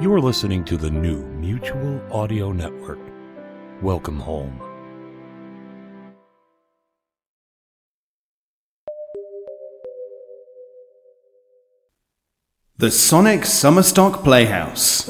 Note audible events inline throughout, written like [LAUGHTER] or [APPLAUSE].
You are listening to the new Mutual Audio Network. Welcome home. The Sonic Summerstock Playhouse.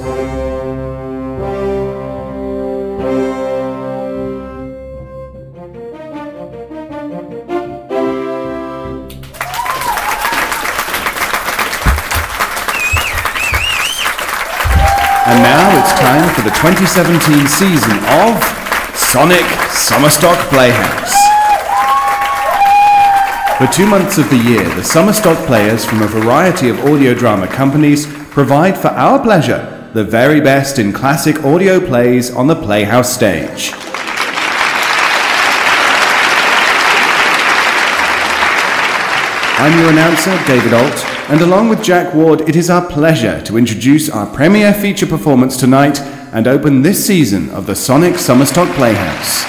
It's time for the 2017 season of Sonic Summerstock Playhouse. For two months of the year, the Summerstock players from a variety of audio drama companies provide for our pleasure the very best in classic audio plays on the Playhouse stage. I'm your announcer, David Alt, and along with Jack Ward, it is our pleasure to introduce our premiere feature performance tonight and open this season of the Sonic Summerstock Playhouse.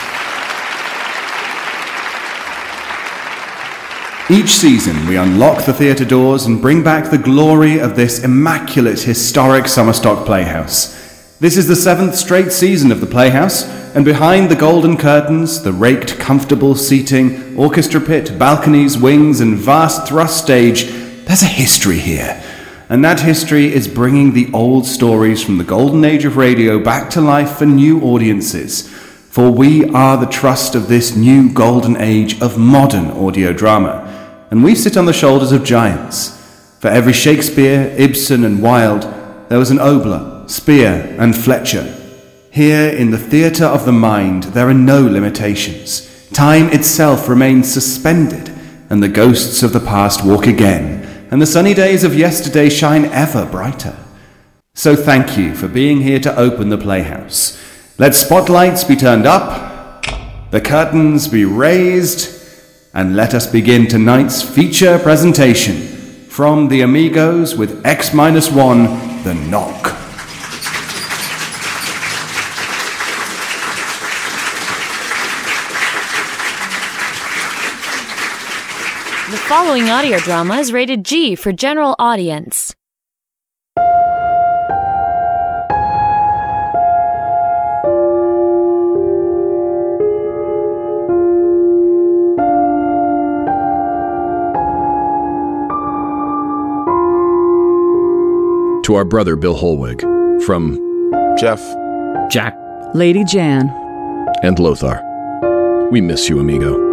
Each season, we unlock the theatre doors and bring back the glory of this immaculate, historic Summerstock Playhouse. This is the seventh straight season of the Playhouse, and behind the golden curtains, the raked, comfortable seating, orchestra pit, balconies, wings, and vast thrust stage, there's a history here. And that history is bringing the old stories from the golden age of radio back to life for new audiences. For we are the trust of this new golden age of modern audio drama, and we sit on the shoulders of giants. For every Shakespeare, Ibsen, and Wilde, there was an Oboler, Spier, and Fletcher. Here in the theatre of the mind, there are no limitations. Time itself remains suspended, and the ghosts of the past walk again, and the sunny days of yesterday shine ever brighter. So thank you for being here to open the Playhouse. Let spotlights be turned up, the curtains be raised, and let us begin tonight's feature presentation from the Amigos with X 1, The Knock. Following audio drama is rated G for general audience. To our brother Bill Holwig, from Jeff, Jack. Lady Jan. and Lothar. We miss you, amigo.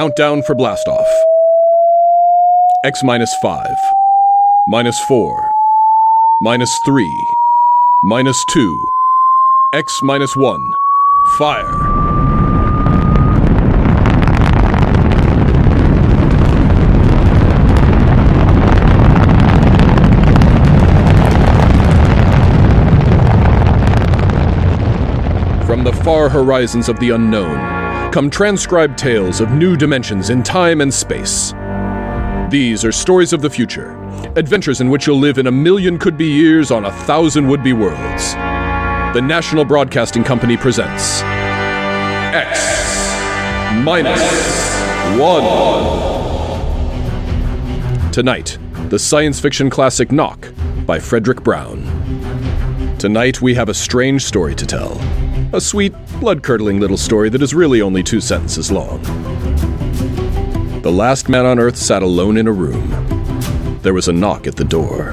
Countdown for blastoff. X minus 5, minus 4, minus 3, minus 2, X minus 1. Fire. From the far horizons of the unknown come transcribed tales of new dimensions in time and space. These are stories of the future, adventures in which you'll live in a million could be years on a thousand would be worlds. The National Broadcasting Company presents X minus one. Tonight, the science fiction classic Knock by Fredric Brown. Tonight, we have a strange story to tell. A sweet, blood curdling little story that is really only two sentences long. The last man on Earth sat alone in a room. There was a knock at the door. [SIGHS]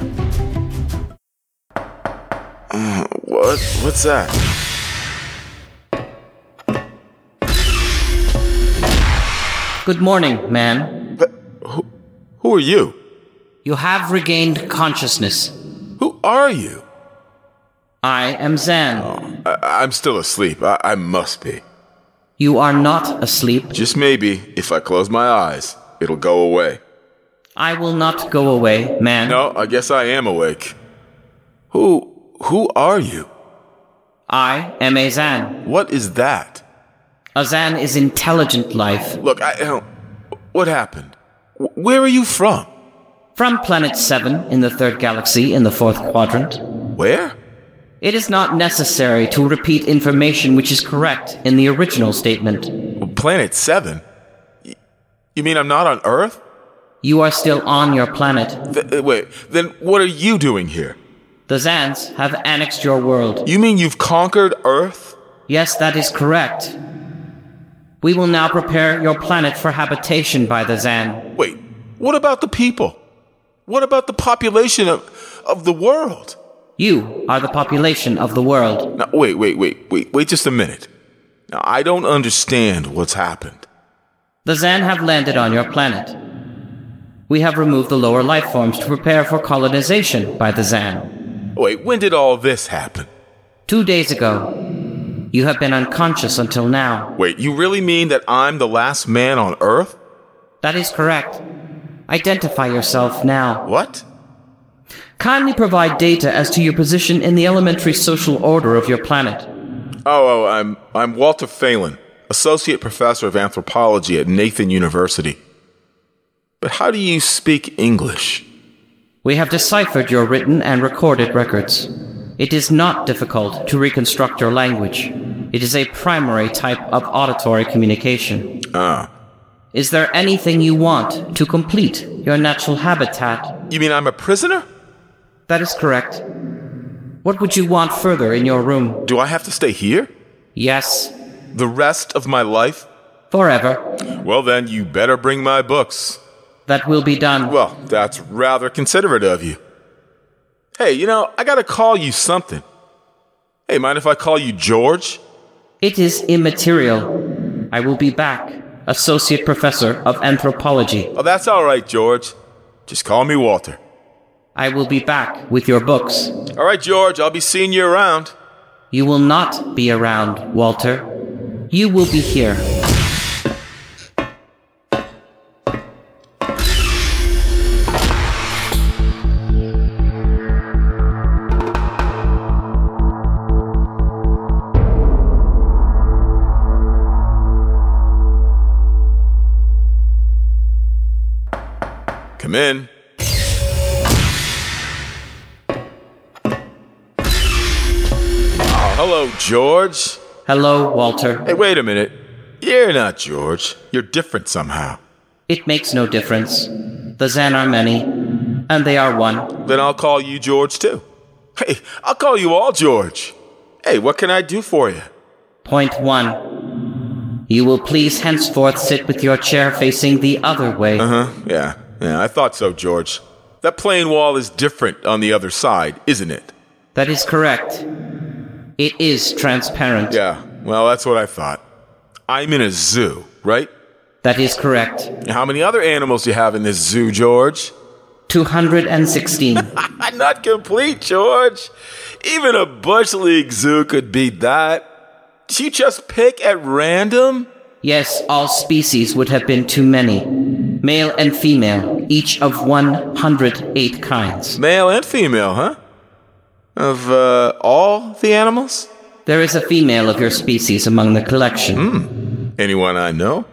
what? What's that? Good morning, man. But who, who are you? You have regained consciousness. Who, Who are you? I am Zan. Oh. I- I'm still asleep. I-, I must be. You are not asleep. Just maybe, if I close my eyes, it'll go away. I will not go away, man. No, I guess I am awake. Who. who are you? I am a Zan. What is that? A Zan is intelligent life. Look, I. uh, What happened? Wh- Where are you from? From planet 7 in the third galaxy in the fourth quadrant. Where? It is not necessary to repeat information which is correct in the original statement. Planet 7? You mean I'm not on Earth? You are still on your planet. Th- uh, wait, then what are you doing here? The Zans have annexed your world. You mean you've conquered Earth? Yes, that is correct. We will now prepare your planet for habitation by the Zan. Wait, what about the people? What about the population of, of the world? You are the population of the world. Now, wait, wait, wait, wait, wait just a minute. Now, I don't understand what's happened. The Zan have landed on your planet. We have removed the lower life forms to prepare for colonization by the Zan. Wait, when did all this happen? Two days ago, you have been unconscious until now. Wait, you really mean that I'm the last man on Earth? That is correct. Identify yourself now. What? Kindly provide data as to your position in the elementary social order of your planet. Oh, oh, I'm I'm Walter Phelan, associate professor of anthropology at Nathan University. But how do you speak English? We have deciphered your written and recorded records. It is not difficult to reconstruct your language. It is a primary type of auditory communication. Ah. Is there anything you want to complete your natural habitat? You mean I'm a prisoner? That is correct. What would you want further in your room? Do I have to stay here? Yes, The rest of my life? forever. Well then, you better bring my books. That will be done. Well, that's rather considerate of you. Hey, you know, I gotta call you something. Hey, mind if I call you George? It is immaterial. I will be back, Associate Professor of Anthropology. Oh, that's alright, George. Just call me Walter. I will be back with your books. Alright, George, I'll be seeing you around. You will not be around, Walter. You will be here. Come in. Hello, George. Hello, Walter. Hey, wait a minute. You're not George. You're different somehow. It makes no difference. The Zan are many, and they are one. Then I'll call you George too. Hey, I'll call you all George. Hey, what can I do for you? Point one. You will please henceforth sit with your chair facing the other way. Uh huh? Yeah, yeah, I thought so, George. That plain wall is different on the other side, isn't it? That is correct. It is transparent. Yeah, well, that's what I thought. I'm in a zoo, right? That is correct. How many other animals do you have in this zoo, George? 216. [LAUGHS] Not complete, George. Even a Bush League zoo could beat that. Do you just pick at random? yes, all species would have been too many. Male and female, each of 108 kinds. Male and female, huh? Of uh, all the animals? There is a female of your species among the collection. Anyone I know?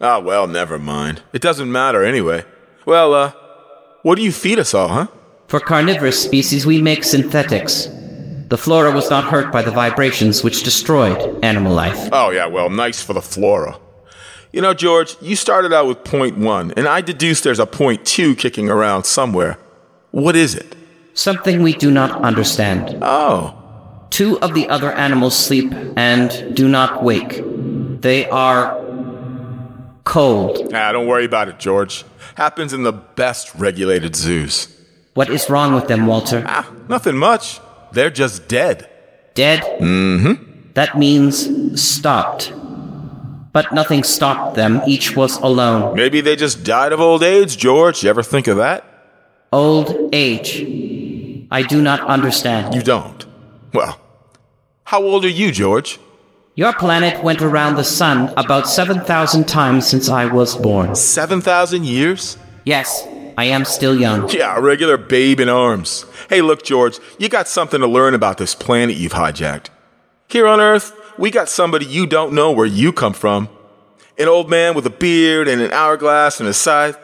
Ah, well, never mind. It doesn't matter anyway. Well, uh, what do you feed us all, huh? For carnivorous species, we make synthetics. The flora was not hurt by the vibrations which destroyed animal life. Oh, yeah, well, nice for the flora. You know, George, you started out with point one, and I deduce there's a point two kicking around somewhere. What is it? Something we do not understand. Oh, Two of the other animals sleep and do not wake. They are cold. ah, don't worry about it, George. Happens in the best regulated zoos. What is wrong with them, Walter? Ah, nothing much. They're just dead. Dead? Mm-hmm. That means stopped. But nothing stopped them. Each was alone. Maybe they just died of old age, George. You ever think of that? Old age. I do not understand. You don't? Well, how old are you, George? Your planet went around the sun about 7,000 times since I was born. 7,000 years? Yes, I am still young. Yeah, a regular babe in arms. Hey, look, George, you got something to learn about this planet you've hijacked. Here on Earth, we got somebody you don't know where you come from. An old man with a beard and an hourglass and a scythe.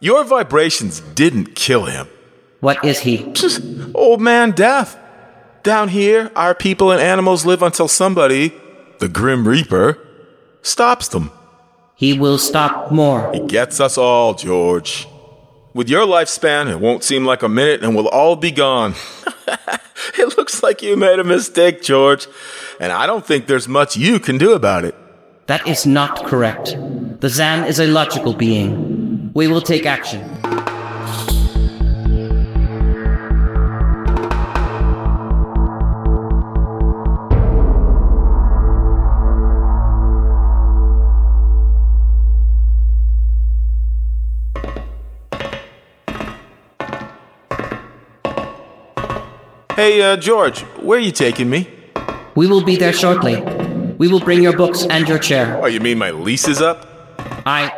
Your vibrations didn't kill him. What is he? [LAUGHS] Old man death. Down here, our people and animals live until somebody, the Grim Reaper, stops them. He will stop more. He gets us all, George. With your lifespan, it won't seem like a minute and we'll all be gone. [LAUGHS] it looks like you made a mistake, George, and I don't think there's much you can do about it. That is not correct. The Zan is a logical being. We will take action. Hey, uh, George, where are you taking me? We will be there shortly. We will bring your books and your chair. Oh, you mean my lease is up? I.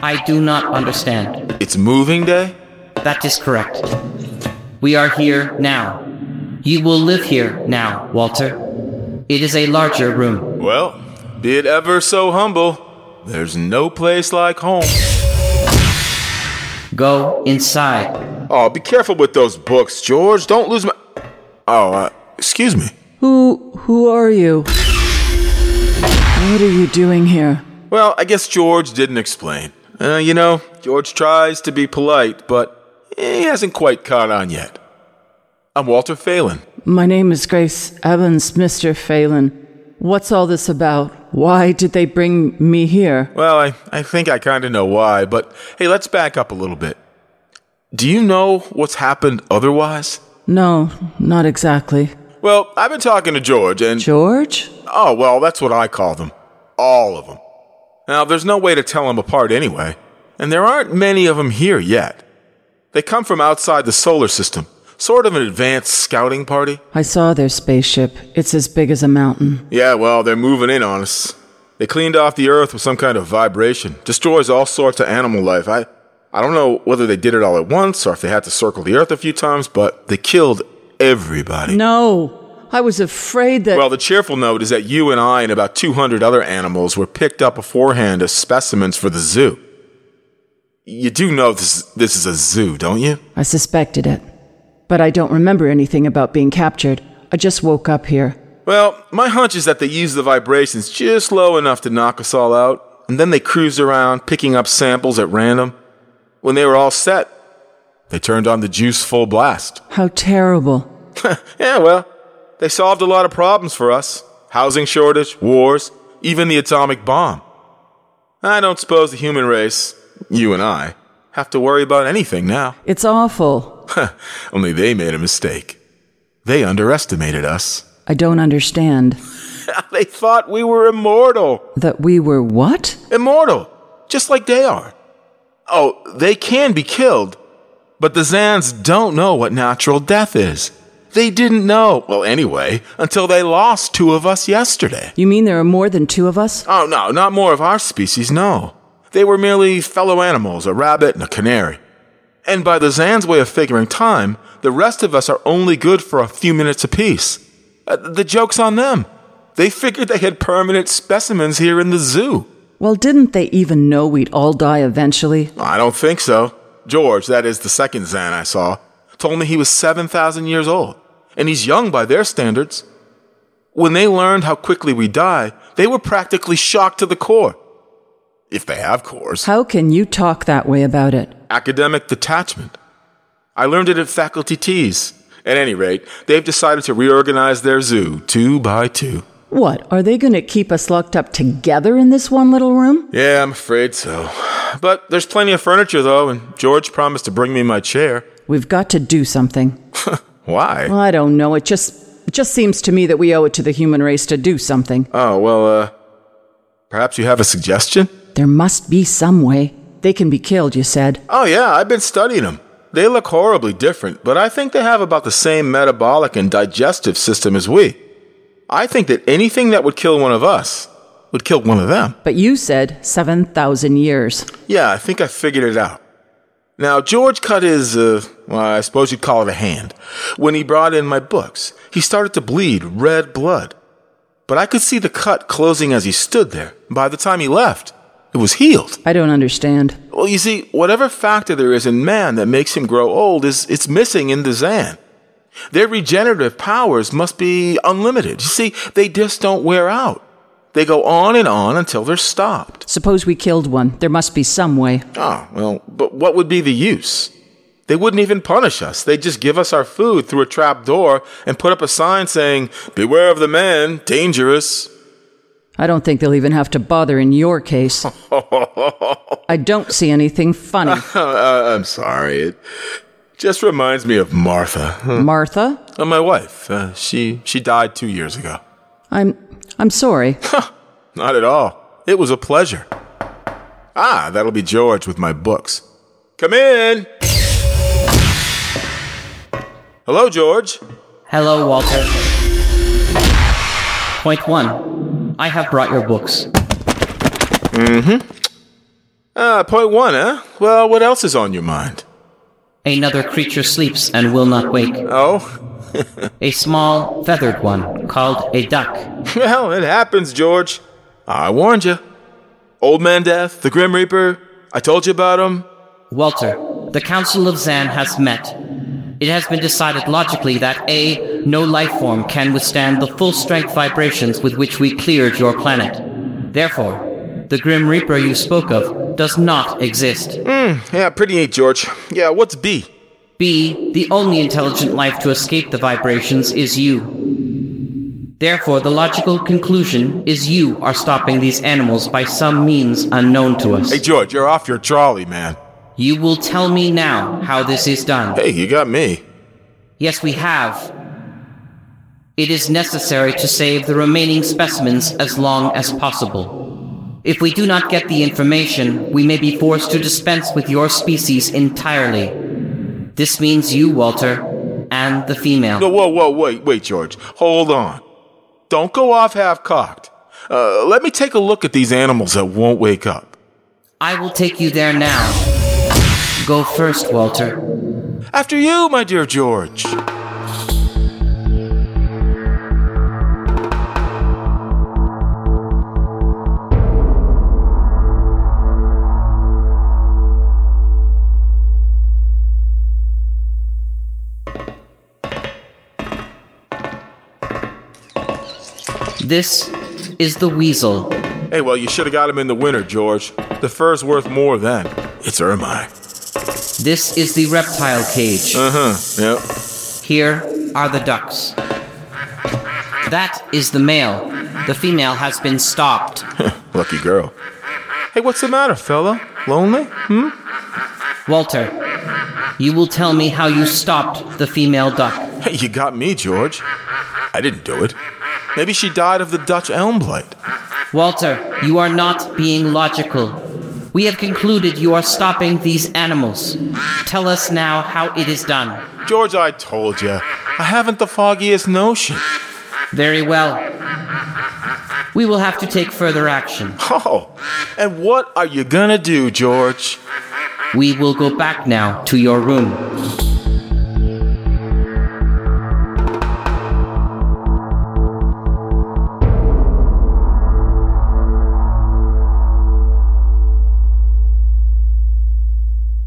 I do not understand. It's moving day? That is correct. We are here now. You will live here now, Walter. It is a larger room. Well, be it ever so humble, there's no place like home. Go inside. Oh, be careful with those books, George. Don't lose my. Oh, uh, excuse me. Who who are you? What are you doing here? Well, I guess George didn't explain. Uh, you know, George tries to be polite, but he hasn't quite caught on yet. I'm Walter Phelan. My name is Grace Evans, Mr. Phelan. What's all this about? Why did they bring me here? Well, I, I think I kind of know why, but hey, let's back up a little bit. Do you know what's happened otherwise? No, not exactly. Well, I've been talking to George, and. George? Oh, well, that's what I call them. All of them. Now, there's no way to tell them apart anyway, and there aren't many of them here yet. They come from outside the solar system, sort of an advanced scouting party. I saw their spaceship. It's as big as a mountain. Yeah, well, they're moving in on us. They cleaned off the Earth with some kind of vibration, destroys all sorts of animal life. I, I don't know whether they did it all at once or if they had to circle the Earth a few times, but they killed everybody. No, I was afraid that. Well, the cheerful note is that you and I and about 200 other animals were picked up beforehand as specimens for the zoo. You do know this, this is a zoo, don't you? I suspected it. But I don't remember anything about being captured. I just woke up here. Well, my hunch is that they used the vibrations just low enough to knock us all out, and then they cruised around picking up samples at random. When they were all set, they turned on the juice full blast. [LAUGHS] How terrible. yeah, well, they solved a lot of problems for us housing shortage, wars, even the atomic bomb. I don't suppose the human race, you and I, have to worry about anything now. [LAUGHS] It's awful. Only they made a mistake. They underestimated us. I don't understand. [LAUGHS] they thought we were immortal. That we were what? Immortal, just like they are. Oh, they can be killed, but the Zans don't know what natural death is. They didn't know, well, anyway, until they lost two of us yesterday. You mean there are more than two of us? Oh, no, not more of our species, no. They were merely fellow animals, a rabbit and a canary. And by the Zan's way of figuring time, the rest of us are only good for a few minutes apiece. Uh, the joke's on them. They figured they had permanent specimens here in the zoo. Well, didn't they even know we'd all die eventually? I don't think so. George, that is the second Zan I saw, told me he was 7,000 years old, and he's young by their standards. When they learned how quickly we die, they were practically shocked to the core. If they have cores. How can you talk that way about it? Academic detachment. I learned it at faculty teas. At any rate, they've decided to reorganize their zoo two by two. What, are they going to keep us locked up together in this one little room? Yeah, I'm afraid so. But there's plenty of furniture, though, and George promised to bring me my chair. We've got to do something. [LAUGHS] Why? Well, I don't know. It just it just seems to me that we owe it to the human race to do something. Oh, well, uh, perhaps you have a suggestion? There must be some way. They can be killed, you said. Oh, yeah, I've been studying them. They look horribly different, but I think they have about the same metabolic and digestive system as we. I think that anything that would kill one of us would kill one of them. But you said 7,000 years. Yeah, I think I figured it out. Now, George cut his, uh, well, I suppose you'd call it a hand. When he brought in my books, he started to bleed red blood. But I could see the cut closing as he stood there. By the time he left, it was healed. I don't understand. Well, you see, whatever factor there is in man that makes him grow old is it's missing in the Zan. Their regenerative powers must be unlimited. You see, they just don't wear out. They go on and on until they're stopped. Suppose we killed one. There must be some way. Ah, well, but what would be the use? They wouldn't even punish us. They'd just give us our food through a trap door and put up a sign saying, Beware of the man, dangerous. I don't think they'll even have to bother in your case. [LAUGHS] I don't see anything funny. [LAUGHS] uh, I'm sorry. It just reminds me of Martha. Martha? Uh, my wife. Uh, she she died two years ago. I'm I'm sorry. Not at all. It was a pleasure. Ah, that'll be George with my books. Come in. Hello, George. Hello, Walter. Point one. I have brought your books. Mm-hmm. Ah, point one, huh? Well, what else is on your mind? Another creature sleeps and will not wake. Oh? [LAUGHS] a small, feathered one called a duck. [LAUGHS] Well, it happens, George. I warned you. Old Man Death, the Grim Reaper, I told you about him. Walter, the Council of Zan has met. It has been decided logically that A, no life form can withstand the full strength vibrations with which we cleared your planet. Therefore, the Grim Reaper you spoke of does not exist. Hmm, yeah, pretty neat, George. Yeah, what's B? B, the only intelligent life to escape the vibrations is you. Therefore, the logical conclusion is you are stopping these animals by some means unknown to us. Hey, George, you're off your trolley, man. You will tell me now how this is done. Hey, you got me. Yes, we have. It is necessary to save the remaining specimens as long as possible. If we do not get the information, we may be forced to dispense with your species entirely. This means you, Walter, and the female. No, whoa, whoa, wait, wait, George. Hold on. Don't go off half cocked. Uh, let me take a look at these animals that won't wake up. I will take you there now. Go first, Walter. After you, my dear George. This is the weasel. Hey, well, you should have got him in the winter, George. The fur's worth more then. It's Ermine. This is the reptile cage. Uh huh, yep. Here are the ducks. That is the male. The female has been stopped. [LAUGHS] Lucky girl. Hey, what's the matter, fella? Lonely? Hmm? Walter, you will tell me how you stopped the female duck. Hey, you got me, George. I didn't do it. Maybe she died of the Dutch elm blight. Walter, you are not being logical. We have concluded you are stopping these animals. Tell us now how it is done. George, I told you. I haven't the foggiest notion. Very well. We will have to take further action. Oh, and what are you gonna do, George? We will go back now to your room.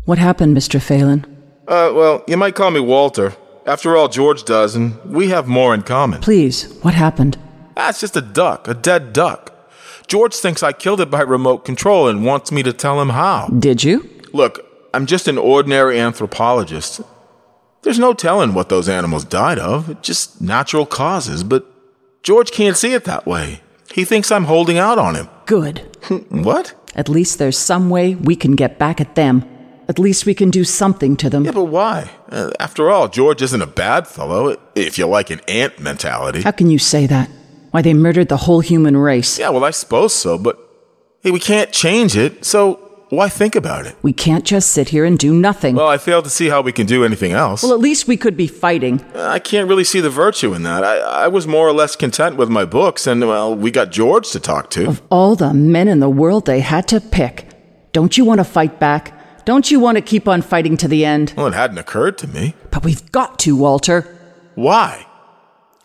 What happened, Mr. Phelan? Uh, well, you might call me Walter. After all, George does, and we have more in common. Please, what happened? That's just a duck, a dead duck. George thinks I killed it by remote control and wants me to tell him how. Did you? Look, I'm just an ordinary anthropologist. There's no telling what those animals died of, just natural causes, but George can't see it that way. He thinks I'm holding out on him. Good. [LAUGHS] what? At least there's some way we can get back at them. At least we can do something to them. Yeah, but why? Uh, after all, George isn't a bad fellow, if you like an ant mentality. How can you say that? Why, they murdered the whole human race. Yeah, well, I suppose so, but hey, we can't change it, so Why think about it? We can't just sit here and do nothing. Well, I fail to see how we can do anything else. Well, at least we could be fighting. I can't really see the virtue in that. I, I was more or less content with my books, and, well, we got George to talk to. Of all the men in the world they had to pick. Don't you want to fight back? Don't you want to keep on fighting to the end? Well, it hadn't occurred to me. But we've got to, Walter. Why?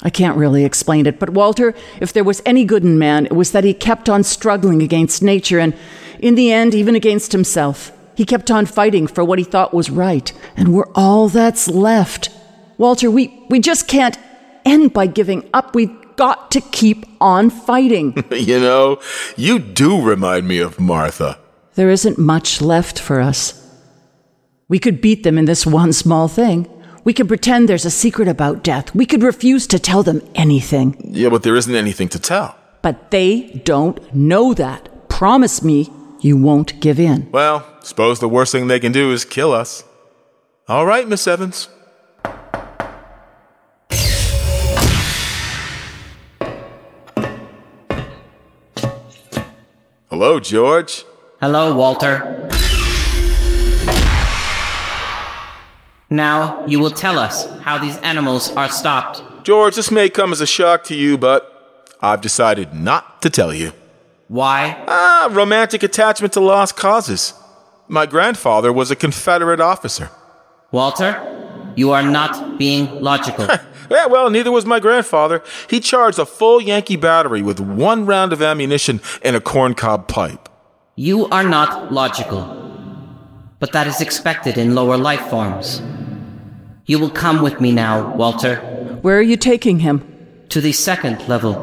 I can't really explain it, but Walter, if there was any good in man, it was that he kept on struggling against nature and, in the end, even against himself. He kept on fighting for what he thought was right, and we're all that's left. Walter, we, we just can't end by giving up. We've got to keep on fighting. [LAUGHS] you know, you do remind me of Martha. There isn't much left for us. We could beat them in this one small thing. We could pretend there's a secret about death. We could refuse to tell them anything. Yeah, but there isn't anything to tell. But they don't know that. Promise me you won't give in. Well, suppose the worst thing they can do is kill us. All right, Miss Evans. Hello, George. Hello, Walter. Now, you will tell us how these animals are stopped. George, this may come as a shock to you, but I've decided not to tell you. Why? Ah, romantic attachment to lost causes. My grandfather was a Confederate officer. Walter, you are not being logical. [LAUGHS] Yeah, well, neither was my grandfather. He charged a full Yankee battery with one round of ammunition and a corncob pipe. You are not logical. But that is expected in lower life forms. You will come with me now, Walter, Where are you taking him? to the second level.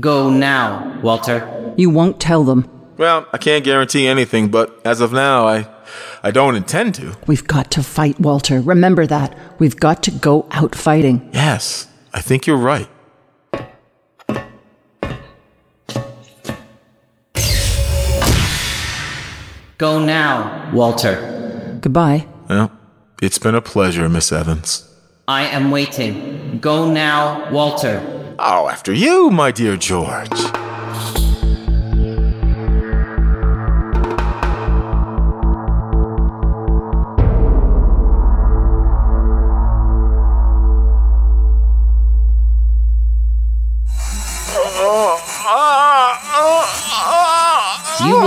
Go now, Walter. You won't tell them. Well, I can't guarantee anything, but as of now, I, I don't intend to. We've got to fight, Walter. Remember that. We've got to go out fighting. Yes, I think you're right. Go now, Walter. Goodbye. Well, it's been a pleasure, Miss Evans. I am waiting. Go now, Walter. Oh, after you, my dear George.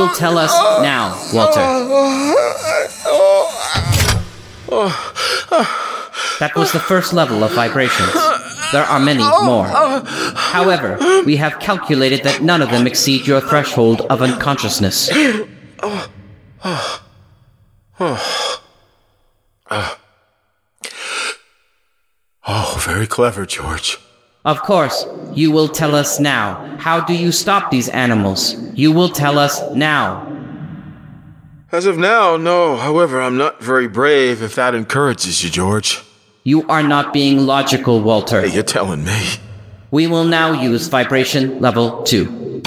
Will tell us now, Walter. That was the first level of vibrations. There are many more. However, we have calculated that none of them exceed your threshold of unconsciousness. Oh, very clever, George. Of course, you will tell us now. How do you stop these animals? You will tell us now. As of now, no. However, I'm not very brave if that encourages you, George. You are not being logical, Walter. Hey, you're telling me. We will now use vibration level 2.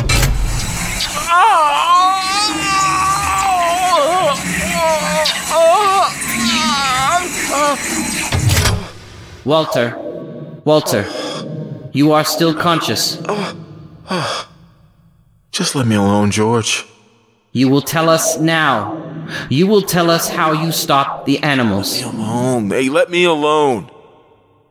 Walter, Walter, you are still conscious. Oh, oh. Just let me alone, George. You will tell us now. You will tell us how you stop the animals. Let me Alone. Hey, let me alone.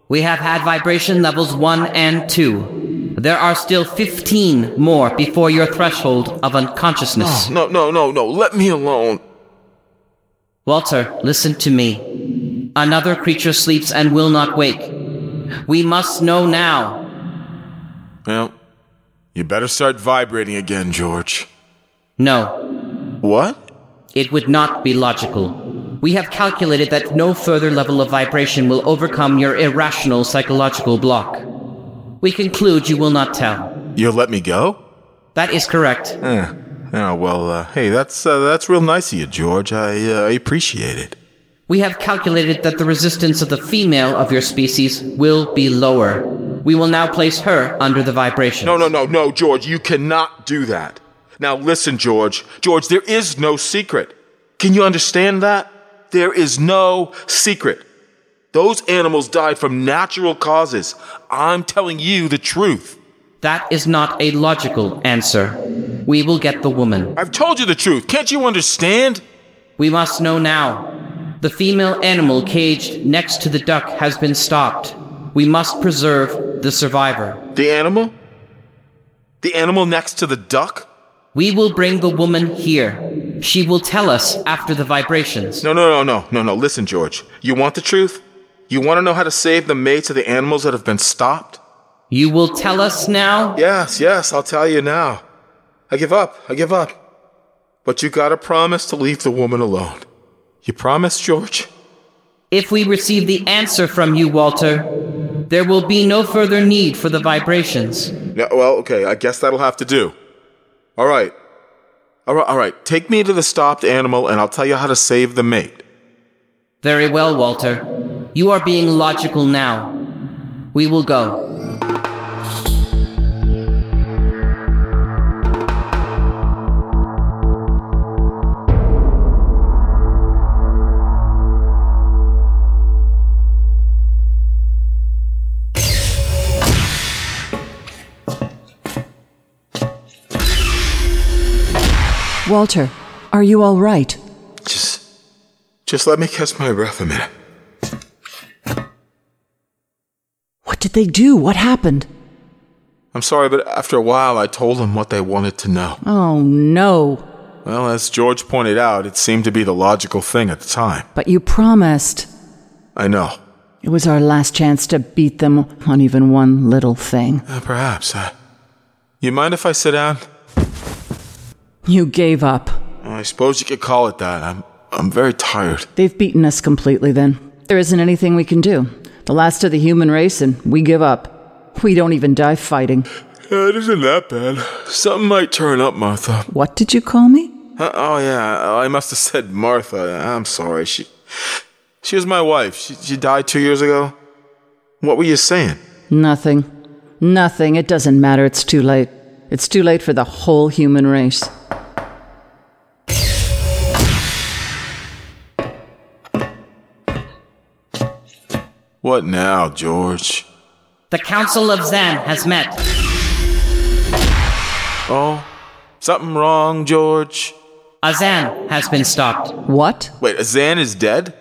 We have had vibration levels 1 and 2. There are still 15 more before your threshold of unconsciousness. Oh, no, no, no, no. Let me alone. Walter, listen to me. Another creature sleeps and will not wake. We must know now. Well, you better start vibrating again, George. No, What? it would not be logical. We have calculated that no further level of vibration will overcome your irrational psychological block. We conclude you will not tell. You'll let me go? That is correct. Eh. Oh, well, uh, hey, that's, uh, that's real nice of you, George. I, uh, I appreciate it. We have calculated that the resistance of the female of your species will be lower. We will now place her under the vibration. No, no, no, no, George, you cannot do that. Now listen, George. George, there is no secret. Can you understand that? There is no secret. Those animals died from natural causes. I'm telling you the truth. That is not a logical answer. we will get the woman. I've told you the truth. Can't you understand? We must know now. The female animal caged next to the duck has been stopped. We must preserve the survivor. The animal? The animal next to the duck? We will bring the woman here. She will tell us after the vibrations. No, no, no, no, no, no. Listen, George. You want the truth? You want to know how to save the mates of the animals that have been stopped? You will tell us now? Yes, yes, I'll tell you now. I give up. I give up. But you gotta promise to leave the woman alone. You promise, George? If we receive the answer from you, Walter, there will be no further need for the vibrations. Yeah, well, okay, I guess that'll have to do. All right. All right, all right. Take me to the stopped animal and I'll tell you how to save the mate. Very well, Walter. You are being logical now. We will go. Walter, are you all right? Just. Just let me catch my breath a minute. What did they do? What happened? I'm sorry, but after a while I told them what they wanted to know. Oh, no. Well, as George pointed out, it seemed to be the logical thing at the time. But you promised. I know. It was our last chance to beat them on even one little thing. Uh, perhaps. Uh, you mind if I sit down? You gave up. I suppose you could call it that. I'm I'm very tired. They've beaten us completely then. There isn't anything we can do. The last of the human race, and we give up. We don't even die fighting. Yeah, it isn't that bad. Something might turn up, Martha. What did you call me? Uh, oh yeah, I must have said Martha. I'm sorry. She she was my wife. She, she died two years ago. What were you saying? Nothing. Nothing. It doesn't matter. It's too late. It's too late for the whole human race. What now, George? The Council of Zan has met. Oh, something wrong, George? Azan has been stopped. What? Wait, Azan is dead?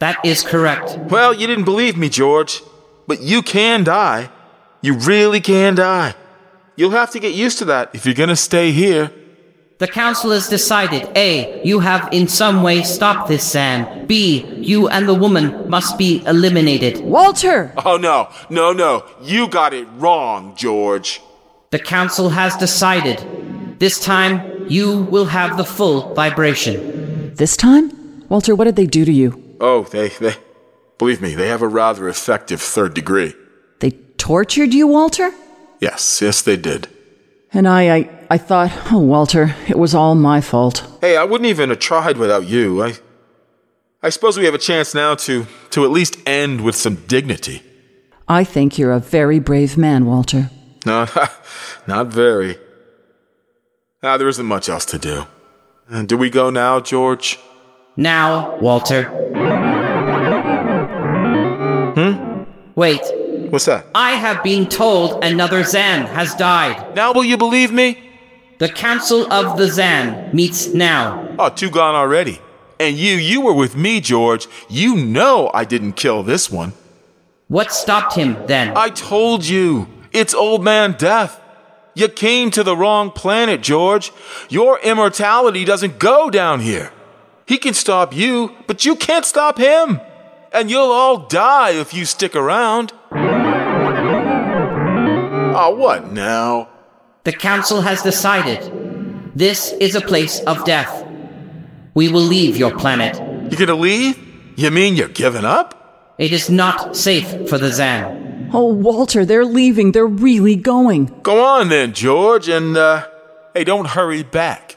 That is correct. Well, you didn't believe me, George. But you can die. You really can die. You'll have to get used to that if you're gonna stay here. The council has decided A. You have in some way stopped this Zan. B. You and the woman must be eliminated. Walter! Oh no, no, no. You got it wrong, George. The council has decided. This time, you will have the full vibration. This time? Walter, what did they do to you? Oh, they, they, believe me, they have a rather effective third degree. They tortured you, Walter? Yes, yes, they did. And I, I, I thought, oh, Walter, it was all my fault. Hey, I wouldn't even have tried without you. I, I suppose we have a chance now to, to at least end with some dignity. I think you're a very brave man, Walter. No, [LAUGHS] not very. Ah, there isn't much else to do. Uh, do we go now, George? Now, Walter. Hmm? Wait. What's that? I have been told another Zan has died. Now will you believe me? The Council of the Zan meets now. Oh, two gone already. And you, you were with me, George. You know I didn't kill this one. What stopped him then? I told you. It's old man death. You came to the wrong planet, George. Your immortality doesn't go down here. He can stop you, but you can't stop him. And you'll all die if you stick around. Oh, what now? The council has decided. This is a place of death. We will leave your planet. You gonna leave? You mean you're giving up? It is not safe for the Zan. Oh, Walter, they're leaving. They're really going. Go on then, George, and, uh, hey, don't hurry back.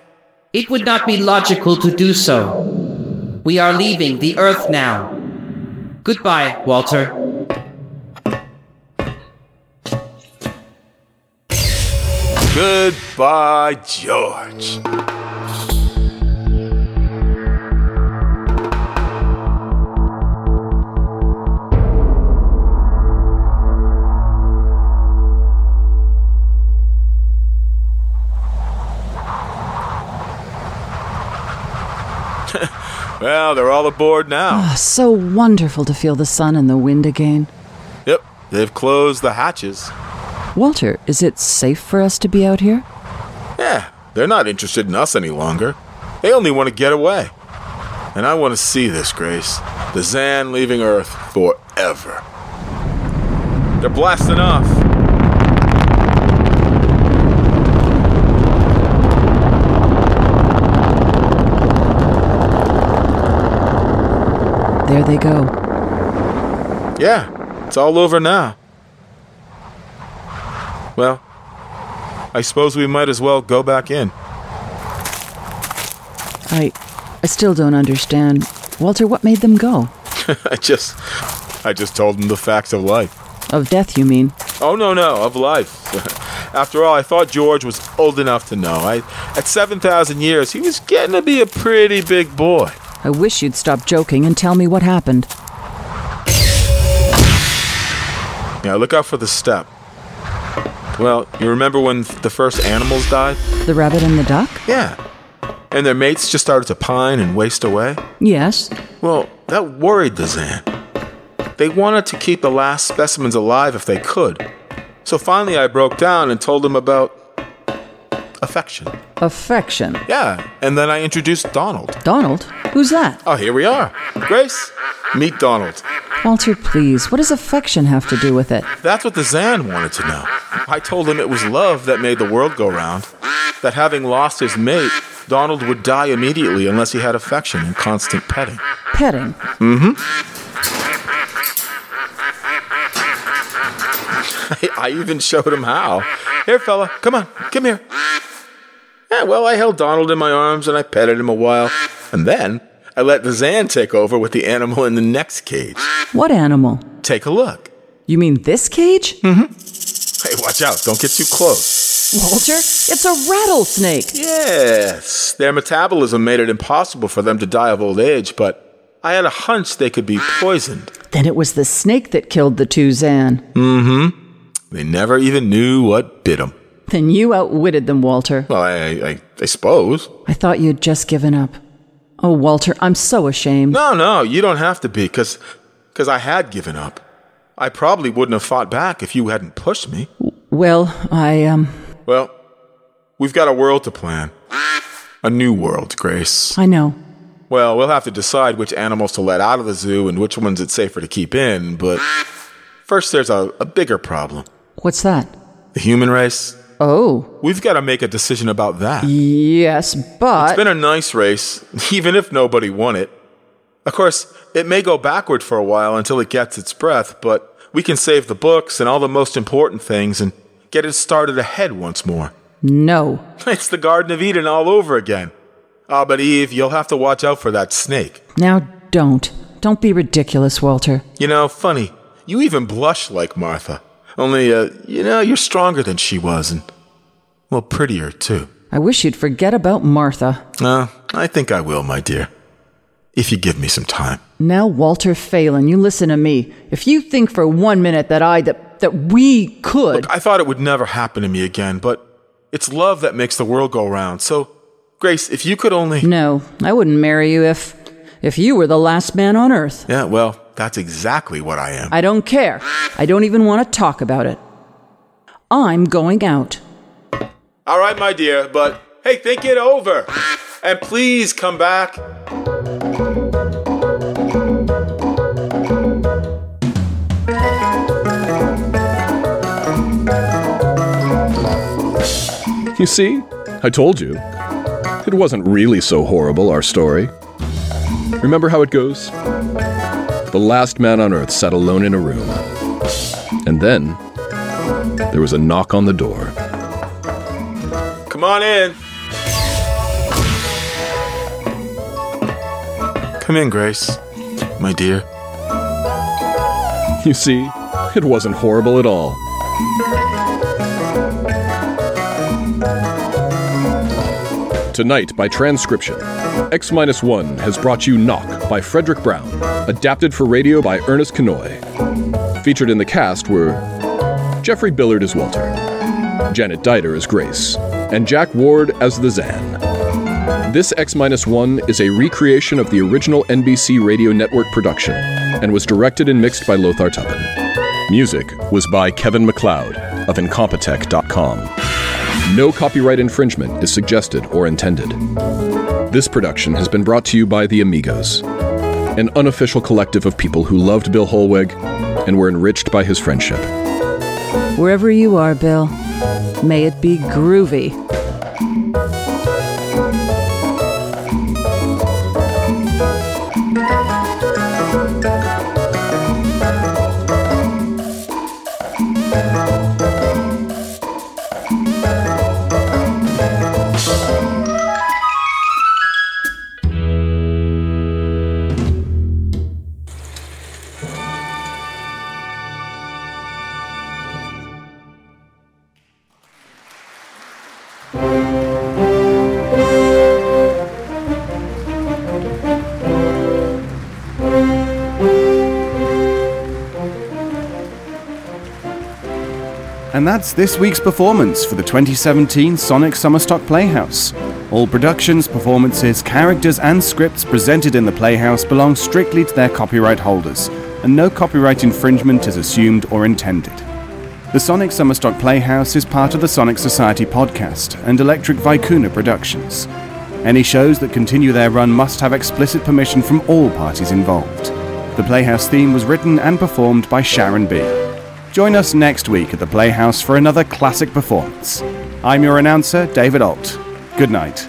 It would not be logical to do so. We are leaving the Earth now. Goodbye, Walter. Goodbye, George. [LAUGHS] well, they're all aboard now. Oh, so wonderful to feel the sun and the wind again. Yep, they've closed the hatches. Walter, is it safe for us to be out here? Yeah, they're not interested in us any longer. They only want to get away. And I want to see this, Grace. The Zan leaving Earth forever. They're blasting off. There they go. Yeah, it's all over now. Well, I suppose we might as well go back in. I I still don't understand. Walter, what made them go? [LAUGHS] I just I just told them the facts of life. Of death, you mean? Oh no, no, of life. [LAUGHS] After all, I thought George was old enough to know. I at 7,000 years, he was getting to be a pretty big boy. I wish you'd stop joking and tell me what happened. Yeah, look out for the step. Well, you remember when the first animals died? The rabbit and the duck? Yeah. And their mates just started to pine and waste away? Yes. Well, that worried the Zan. They wanted to keep the last specimens alive if they could. So finally, I broke down and told them about affection. Affection. Yeah, and then I introduced Donald. Donald? Who's that? Oh, here we are. Grace, meet Donald. Walter, please, what does affection have to do with it? That's what the Zan wanted to know. I told him it was love that made the world go round. That having lost his mate, Donald would die immediately unless he had affection and constant petting. Petting. Mm hmm. [LAUGHS] I even showed him how. Here, fella, come on, come here. Yeah, well, I held Donald in my arms and I petted him a while. And then I let the Zan take over with the animal in the next cage. What animal? Take a look. You mean this cage? Mm hmm. Hey, watch out, don't get too close. Walter, it's a rattlesnake. Yes, their metabolism made it impossible for them to die of old age, but I had a hunch they could be poisoned. Then it was the snake that killed the two Zan. They never even knew what bit them. Then you outwitted them, Walter. Well, I, I, I suppose. I thought you'd just given up. Oh, Walter, I'm so ashamed. No, no, you don't have to be, because cause I had given up. I probably wouldn't have fought back if you hadn't pushed me. Well, I, um, Well, we've got a world to plan. A new world, Grace. I know. Well, we'll have to decide which animals to let out of the zoo and which ones it's safer to keep in, but first there's a, a bigger problem. What's that? The human race. Oh, We've got to make a decision about that. yes, but. It's been a nice race, [LAUGHS] even if nobody won it. Of course, it may go backward for a while until it gets its breath, but we can save the books and all the most important things and get it started ahead once more. no. [LAUGHS] It's the Garden of Eden all over again. Ah, but Eve, you'll have to watch out for that snake. Now don't. Don't be ridiculous, Walter. You know, funny, you even blush like Martha. Only, uh, you know, you're stronger than she was, and, well, prettier, too. I wish you'd forget about Martha. Uh, I think I will, my dear. If you give me some time. Now, Walter Phelan, you listen to me. If you think for one minute that I, that, that we could. I thought it would never happen to me again, but it's love that makes the world go round. So, Grace, if you could only. no, I wouldn't marry you if, if you were the last man on earth. Yeah, well, that's exactly what I am. I don't care. I don't even want to talk about it. I'm going out. All right, my dear, but hey, think it over. And please come back. You see? I told you. It wasn't really so horrible, our story. Remember how it goes? The last man on Earth sat alone in a room. And then there was a knock on the door. Come on in. Come in, Grace, my dear. You see, it wasn't horrible at all. Tonight, by transcription, X 1 has brought you Knock by Fredric Brown, adapted for radio by Ernest Kinoy. Featured in the cast were Jeffrey Billard as Walter, Janet Dieter as Grace, and Jack Ward as the Zan. This X 1 is a recreation of the original NBC Radio Network production and was directed and mixed by Lothar Tuppan. Music was by Kevin MacLeod of Incompetech.com. No copyright infringement is suggested or intended. This production has been brought to you by the Amigos, an unofficial collective of people who loved Bill Holweg and were enriched by his friendship. Wherever you are, Bill, may it be groovy. That's this week's performance for the 2017 Sonic Summerstock Playhouse. All productions, performances, characters, and scripts presented in the Playhouse belong strictly to their copyright holders, and no copyright infringement is assumed or intended. The Sonic Summerstock Playhouse is part of the Sonic Society podcast and Electric Vicuna Productions. Any shows that continue their run must have explicit permission from all parties involved. The Playhouse theme was written and performed by Sharon B. Join us next week at the Playhouse for another classic performance. I'm your announcer, David Alt. Good night.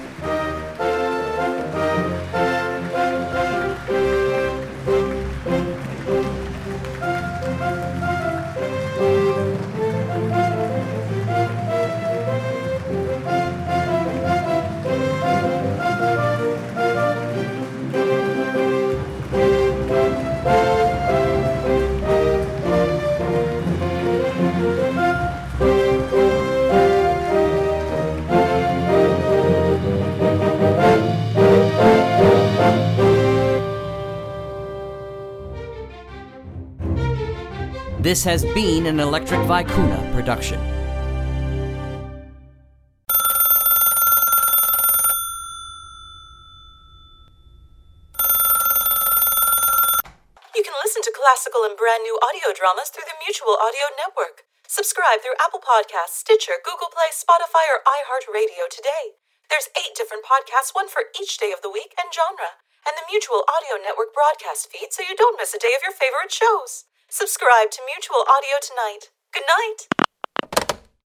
This has been an Electric Vicuna production. You can listen to classical and brand new audio dramas through the Mutual Audio Network. Subscribe through Apple Podcasts, Stitcher, Google Play, Spotify, or iHeartRadio today. There's eight different podcasts, one for each day of the week and genre, and the Mutual Audio Network broadcast feed so you don't miss a day of your favorite shows. Subscribe to Mutual Audio tonight. Good night.